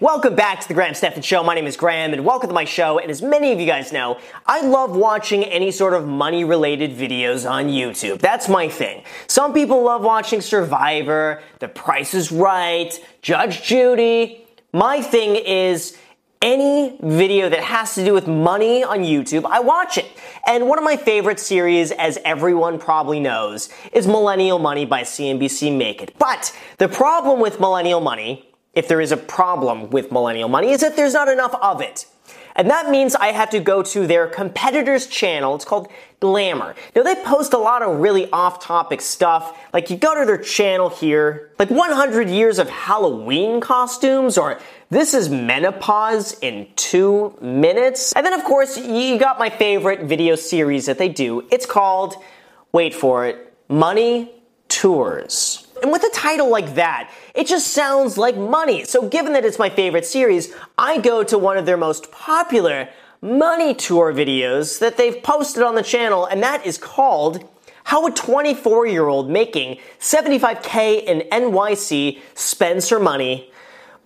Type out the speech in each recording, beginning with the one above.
Welcome back to the Graham Stephan Show. My name is Graham and welcome to my show. And as many of you guys know, I love watching any sort of money related videos on YouTube. That's my thing. Some people love watching Survivor, The Price is Right, Judge Judy. My thing is any video that has to do with money on YouTube, I watch it. And one of my favorite series, as everyone probably knows, is Millennial Money by CNBC Make It. But the problem with Millennial Money if there is a problem with millennial money is that there's not enough of it. And that means I have to go to their competitor's channel. It's called Glamour. Now they post a lot of really off-topic stuff. Like you go to their channel here, like 100 years of Halloween costumes or this is menopause in two minutes. And then of course you got my favorite video series that they do. It's called, wait for it, Money Tours. And with a title like that, it just sounds like money. So given that it's my favorite series, I go to one of their most popular money tour videos that they've posted on the channel, and that is called How a 24 year old making 75k in NYC spends her money,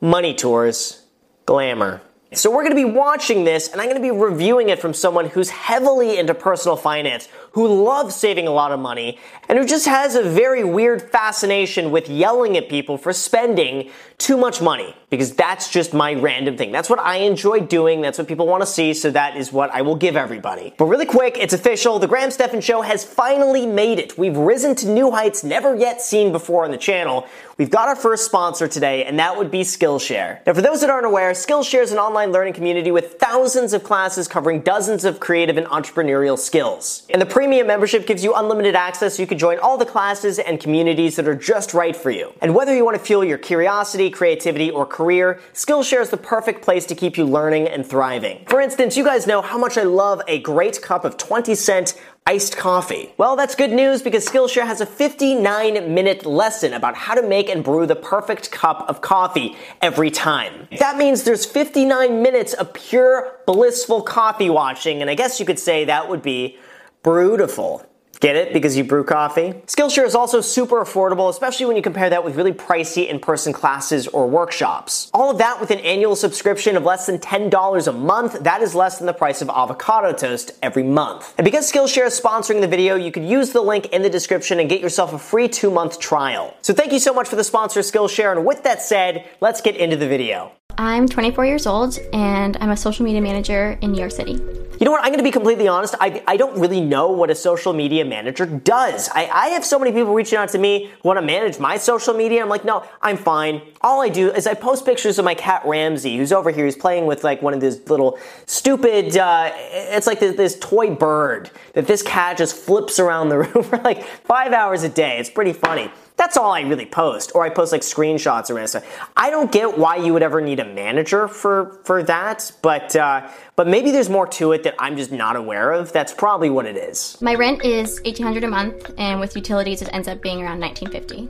money tours, glamour. So we're to be watching this and I'm to be reviewing it from someone who's heavily into personal finance, who loves saving a lot of money, and who just has a very weird fascination with yelling at people for spending too much money. Because that's just my random thing. That's what I enjoy doing. That's what people want to see. So that is what I will give everybody. But really quick, it's official. The Graham Stephan Show has finally made it. We've risen to new heights never yet seen before on the channel. We've got our first sponsor today, and that would be Skillshare. Now, for those that aren't aware, Skillshare is an online learning community with thousands of classes covering dozens of creative and entrepreneurial skills. And the premium membership gives you unlimited access so you can join all the classes and communities that are just right for you. And whether you want to fuel your curiosity, creativity, or career, Skillshare is the perfect place to keep you learning and thriving. For instance, you guys know how much I love a great cup of 20 cent iced coffee. Well, that's good news because Skillshare has a 59 minute lesson about how to make and brew the perfect cup of coffee every time. That means there's 59 minutes of pure blissful coffee watching, and I guess you could say that would be Brewtiful. Get it? Because you brew coffee? Skillshare is also super affordable, especially when you compare that with really pricey in-person classes or workshops. All of that with an annual subscription of less than $10 a month, that is less than the price of avocado toast every month. And because Skillshare is sponsoring the video, you could use the link in the description and get yourself a free two-month trial. So thank you so much for the sponsor, Skillshare, and with that said, let's get into the video. I'm 24 years old and I'm a social media manager in New York City. You know what? I'm going to be completely honest. I, I don't really know what a social media manager does. I, I have so many people reaching out to me who want to manage my social media. I'm like, no, I'm fine. All I do is I post pictures of my cat Ramsey, who's over here. He's playing with like one of these little stupid, uh, it's like this, this toy bird that this cat just flips around the room for like five hours a day. It's pretty funny. That's all I really post, or I post like screenshots or stuff. I don't get why you would ever need a manager for for that, but uh, but maybe there's more to it that I'm just not aware of. That's probably what it is. My rent is 1800 a month, and with utilities, it ends up being around 1950.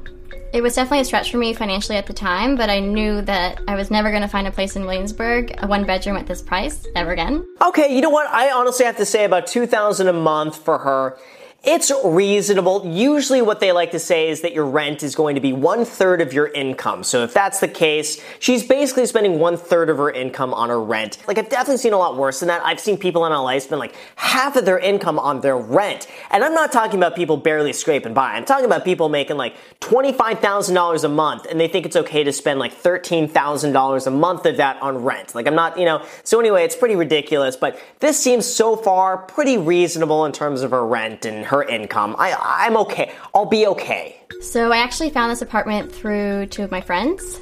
It was definitely a stretch for me financially at the time, but I knew that I was never going to find a place in Williamsburg, a one bedroom at this price, ever again. Okay, you know what? I honestly have to say about 2000 a month for her it's reasonable. Usually what they like to say is that your rent is going to be one third of your income. So if that's the case, she's basically spending one third of her income on her rent. Like I've definitely seen a lot worse than that. I've seen people in LA spend like half of their income on their rent. And I'm not talking about people barely scraping by. I'm talking about people making like $25,000 a month and they think it's okay to spend like $13,000 a month of that on rent. Like I'm not, you know, so anyway, it's pretty ridiculous, but this seems so far pretty reasonable in terms of her rent and her income. I, I'm okay. I'll be okay. So I actually found this apartment through two of my friends.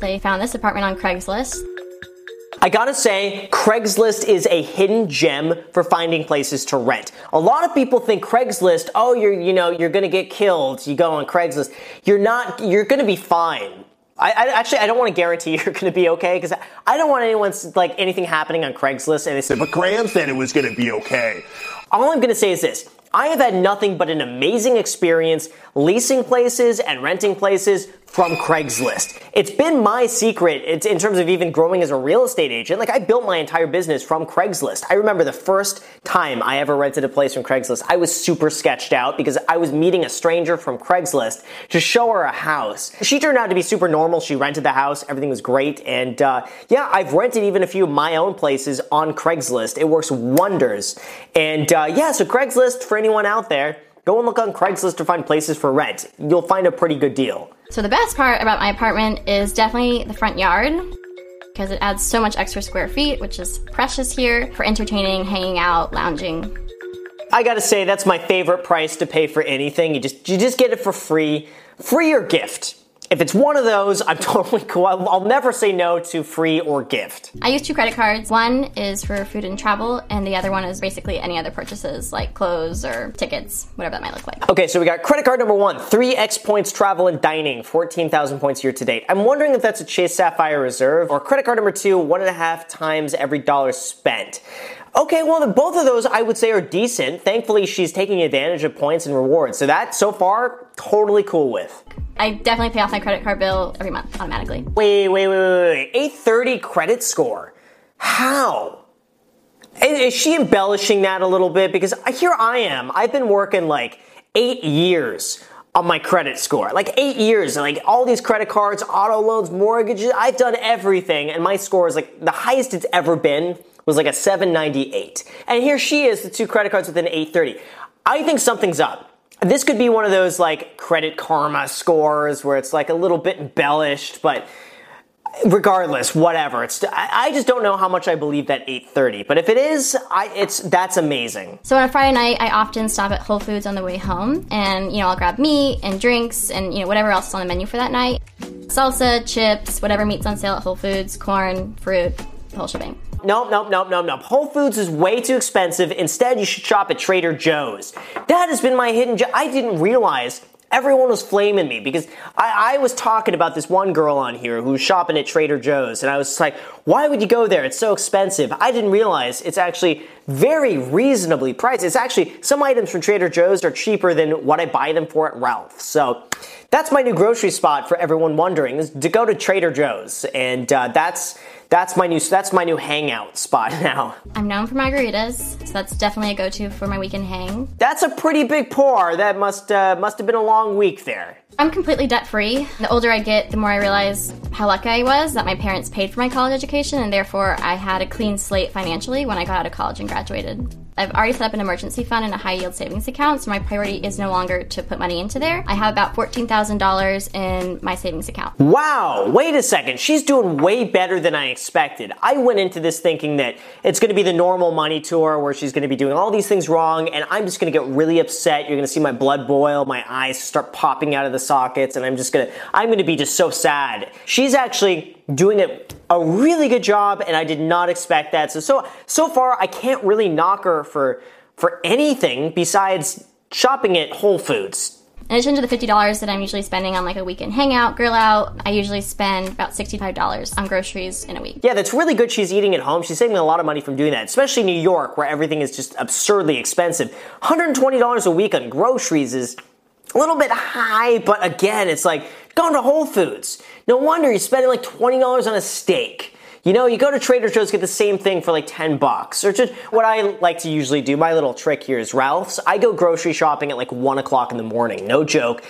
They found this apartment on Craigslist. I gotta say, Craigslist is a hidden gem for finding places to rent. A lot of people think Craigslist, oh, you're, you know, you're gonna get killed. You go on Craigslist. You're not, you're gonna be fine. I, I, actually I don't want to guarantee you're to be okay because I don't want anyone's like anything happening on Craigslist and they say, but Graham said it was to be okay. All I'm to say is this: I have had nothing but an amazing experience leasing places and renting places from Craigslist. It's been my secret it's in terms of even growing as a real estate agent. Like I built my entire business from Craigslist. I remember the first time I ever rented a place from Craigslist, I was super sketched out because I was meeting a stranger from Craigslist to show her a house. She turned out to be super normal. She rented the house, everything was great, and uh, yeah, I've rented even a few of my own places on Craigslist. It works wonders, and uh, yeah, so Craigslist for anyone out there. Go and look on Craigslist to find places for rent. You'll find a pretty good deal. So the best part about my apartment is definitely the front yard because it adds so much extra square feet, which is precious here for entertaining, hanging out, lounging. I gotta say that's my favorite price to pay for anything. You just you just get it for free, free or gift. If it's one of those, I'm totally cool. I'll, I'll, never say no to free or gift. I use two credit cards. One is for food and travel, and the other one is basically any other purchases like clothes or tickets, whatever that might look like. Okay, so we got credit card number one, 3x points travel and dining, 14,000 points year to date. I'm wondering if that's a Chase Sapphire Reserve or credit card number two, one and a half times every dollar spent. Okay, well, both of those I would say are decent. Thankfully, she's taking advantage of points and rewards. So that, so far, totally cool with. I definitely pay off my credit card bill every month automatically. Wait, wait, wait, wait, wait. 830 credit score. How? Is she embellishing that a little bit? Because here I am. I've been working like eight years on my credit score. Like eight years, like all these credit cards, auto loans, mortgages. I've done everything, and my score is like the highest it's ever been was like a 798. And here she is, the two credit cards with an 830. I think something's up. This could be one of those like credit karma scores where it's like a little bit embellished, but regardless, whatever. It's I just don't know how much I believe that 8:30, but if it is, I it's that's amazing. So on a Friday night, I often stop at Whole Foods on the way home, and you know I'll grab meat and drinks and you know whatever else is on the menu for that night, salsa, chips, whatever meat's on sale at Whole Foods, corn, fruit, the whole shebang. Nope, nope, nope, nope, nope. Whole Foods is way too expensive. Instead, you should shop at Trader Joe's. That has been my hidden. I didn't realize everyone was flaming me because I, I, was talking about this one girl on here who was shopping at Trader Joe's, and I was like, why would you go there? It's so expensive. I didn't realize it's actually very reasonably priced. It's actually, some items from Trader Joe's are cheaper than what I buy them for at Ralph. So that's my new grocery spot for everyone wondering is to go to Trader Joe's, and uh, that's that's my new that's my new hangout spot now. I'm known for margaritas, so that's definitely a go-to for my weekend hang. That's a pretty big pour. That must uh, must have been a long week there. I'm completely debt free. The older I get, the more I realize how lucky I was that my parents paid for my college education, and therefore I had a clean slate financially when I got out of college and graduated. I've already set up an emergency fund and a high yield savings account, so my priority is no longer to put money into there. I have about $14,000 in my savings account. Wow, wait a second. She's doing way better than I expected. I went into this thinking that it's going to be the normal money tour where she's going to be doing all these things wrong, and I'm just going to get really upset. You're going to see my blood boil, my eyes start popping out of the sockets, and I'm just to, I'm to be just so sad. She's actually doing it a really good job, and I did not expect that. So so so far, I can't really knock her for for anything besides shopping at Whole Foods. In addition to the $50 that I'm usually spending on like a weekend hangout, grill out, I usually spend about $65 on groceries in a week. Yeah, that's really good she's eating at home. She's saving a lot of money from doing that, especially New York where everything is just absurdly expensive. $120 a week on groceries is a little bit high, but again, it's like going to Whole Foods. No wonder you're spending like $20 on a steak. You know, you go to Trader Joe's, get the same thing for like 10 bucks. Or just what I like to usually do, my little trick here is Ralph's. I go grocery shopping at like 1 o'clock in the morning, no joke.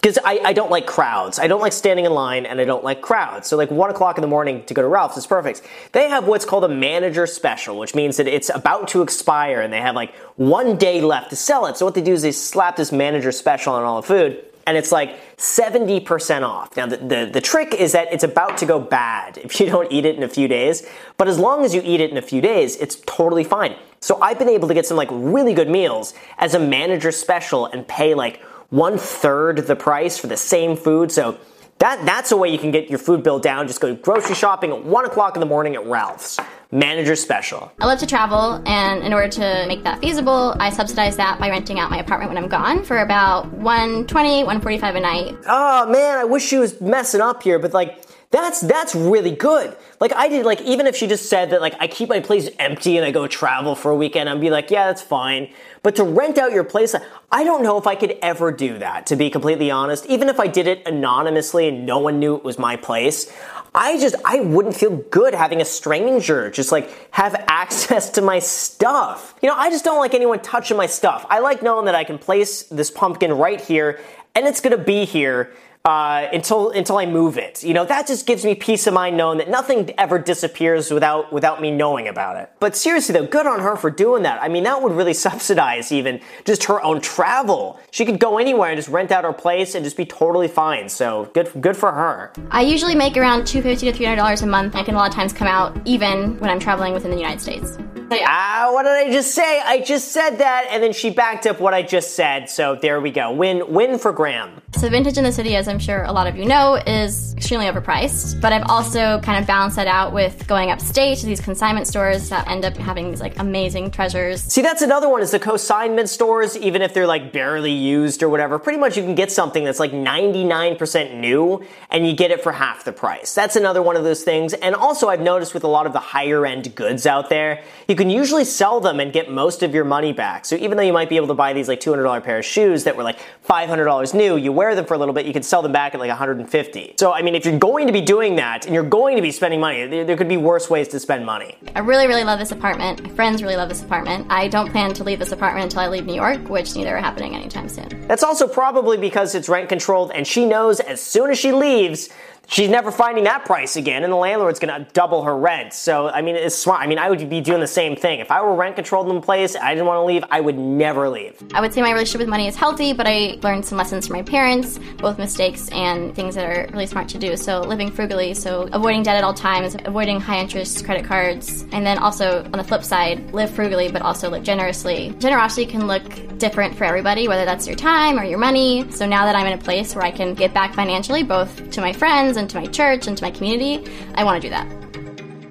Because I, I don't like crowds. I don't like standing in line and I don't like crowds. So, like 1 o'clock in the morning to go to Ralph's is perfect. They have what's called a manager special, which means that it's about to expire and they have like one day left to sell it. So, what they do is they slap this manager special on all the food and it's like 70% off. Now, the, the, the, trick is that it's about to go bad if you don't eat it in a few days, but as long as you eat it in a few days, it's totally fine. So I've been able to get some like really good meals as a manager special and pay like one third the price for the same food. So that, that's a way you can get your food bill down. Just go grocery shopping at one o'clock in the morning at Ralph's manager special. I love to travel, and in order to make that feasible, I subsidize that by renting out my apartment when I'm gone for about 120, 145 a night. Oh man, I wish she was messing up here, but like That's that's really good. Like I did like even if she just said that like I keep my place empty and I go travel for a weekend, I'd be like, yeah, that's fine. But to rent out your place, I don't know if I could ever do that, to be completely honest. Even if I did it anonymously and no one knew it was my place, I just I wouldn't feel good having a stranger just like have access to my stuff. You know, I just don't like anyone touching my stuff. I like knowing that I can place this pumpkin right here and it's gonna be here uh, until until I move it. You know, that just gives me peace of mind knowing that nothing ever disappears without without me knowing about it. But seriously though, good on her for doing that. I mean, that would really subsidize even just her own travel. She could go anywhere and just rent out her place and just be totally fine. So good good for her. I usually make around two fifty to three hundred dollars a month. I can a lot of times come out even when I'm traveling within the United States. Ah, what did I just say? I just said that, and then she backed up what I just said. So there we go. Win, win for Graham. So vintage in the city, as I'm sure a lot of you know, is extremely overpriced. But I've also kind of balanced that out with going upstate to these consignment stores that end up having these like amazing treasures. See, that's another one is the consignment stores, even if they're like barely used or whatever. Pretty much you can get something that's like 99% new and you get it for half the price. That's another one of those things. And also I've noticed with a lot of the higher end goods out there, you can usually sell them and get most of your money back. So even though you might be able to buy these like $200 pair of shoes that were like $500 new, you wear them for a little bit, you can sell them back at like 150. So I mean, if you're going to be doing that and you're going to be spending money, there, there could be worse ways to spend money. I really, really love this apartment. My friends really love this apartment. I don't plan to leave this apartment until I leave New York, which neither are happening anytime soon. That's also probably because it's rent controlled and she knows as soon as she leaves, she's never finding that price again, and the landlord's gonna double her rent. So, I mean, it's smart. I mean, I would be doing the same thing. If I were rent controlled in the place, I didn't wanna leave, I would never leave. I would say my relationship with money is healthy, but I learned some lessons from my parents, both mistakes and things that are really smart to do. So, living frugally, so avoiding debt at all times, avoiding high interest credit cards, and then also on the flip side, live frugally, but also live generously. Generosity can look different for everybody, whether that's your time or your money. So, now that I'm in a place where I can give back financially, both to my friends and to my church and to my community, I want to do that.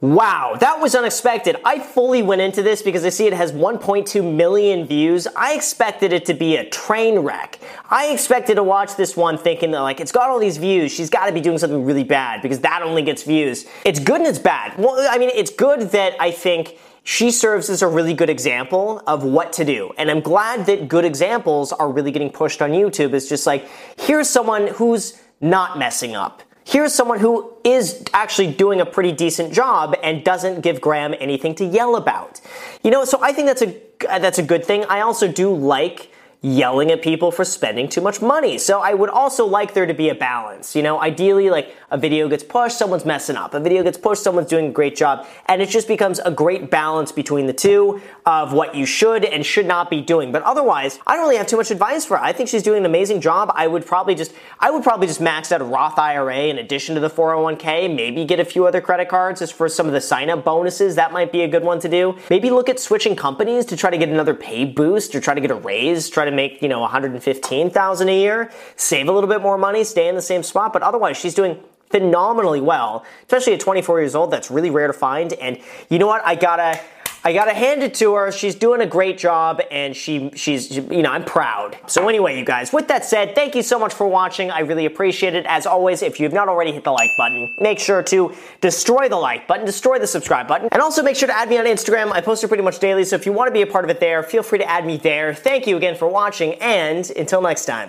Wow, that was unexpected. I fully went into this because I see it has 1.2 million views. I expected it to be a train wreck. I expected to watch this one thinking that like it's got all these views, she's got to be doing something really bad because that only gets views. It's good and it's bad. Well, I mean, it's good that I think she serves as a really good example of what to do. And I'm glad that good examples are really getting pushed on YouTube. It's just like, here's someone who's not messing up here's someone who is actually doing a pretty decent job and doesn't give Graham anything to yell about. You know, so I think that's a that's a good thing. I also do like yelling at people for spending too much money. So I would also like there to be a balance. You know, ideally, like a video gets pushed, someone's messing up. A video gets pushed, someone's doing a great job. And it just becomes a great balance between the two of what you should and should not be doing. But otherwise, I don't really have too much advice for her. I think she's doing an amazing job. I would probably just, I would probably just max out a Roth IRA in addition to the 401k, maybe get a few other credit cards just for some of the sign up bonuses. That might be a good one to do. Maybe look at switching companies to try to get another pay boost or try to get a raise, try to make, you know, 115,000 a year, save a little bit more money, stay in the same spot, but otherwise she's doing phenomenally well, especially at 24 years old. That's really rare to find. And you know what? I gotta, I gotta hand it to her. She's doing a great job, and she, she's, you know, I'm proud. So anyway, you guys, with that said, thank you so much for watching. I really appreciate it. As always, if you've not already hit the like button, make sure to destroy the like button, destroy the subscribe button, and also make sure to add me on Instagram. I post it pretty much daily, so if you want to be a part of it there, feel free to add me there. Thank you again for watching, and until next time.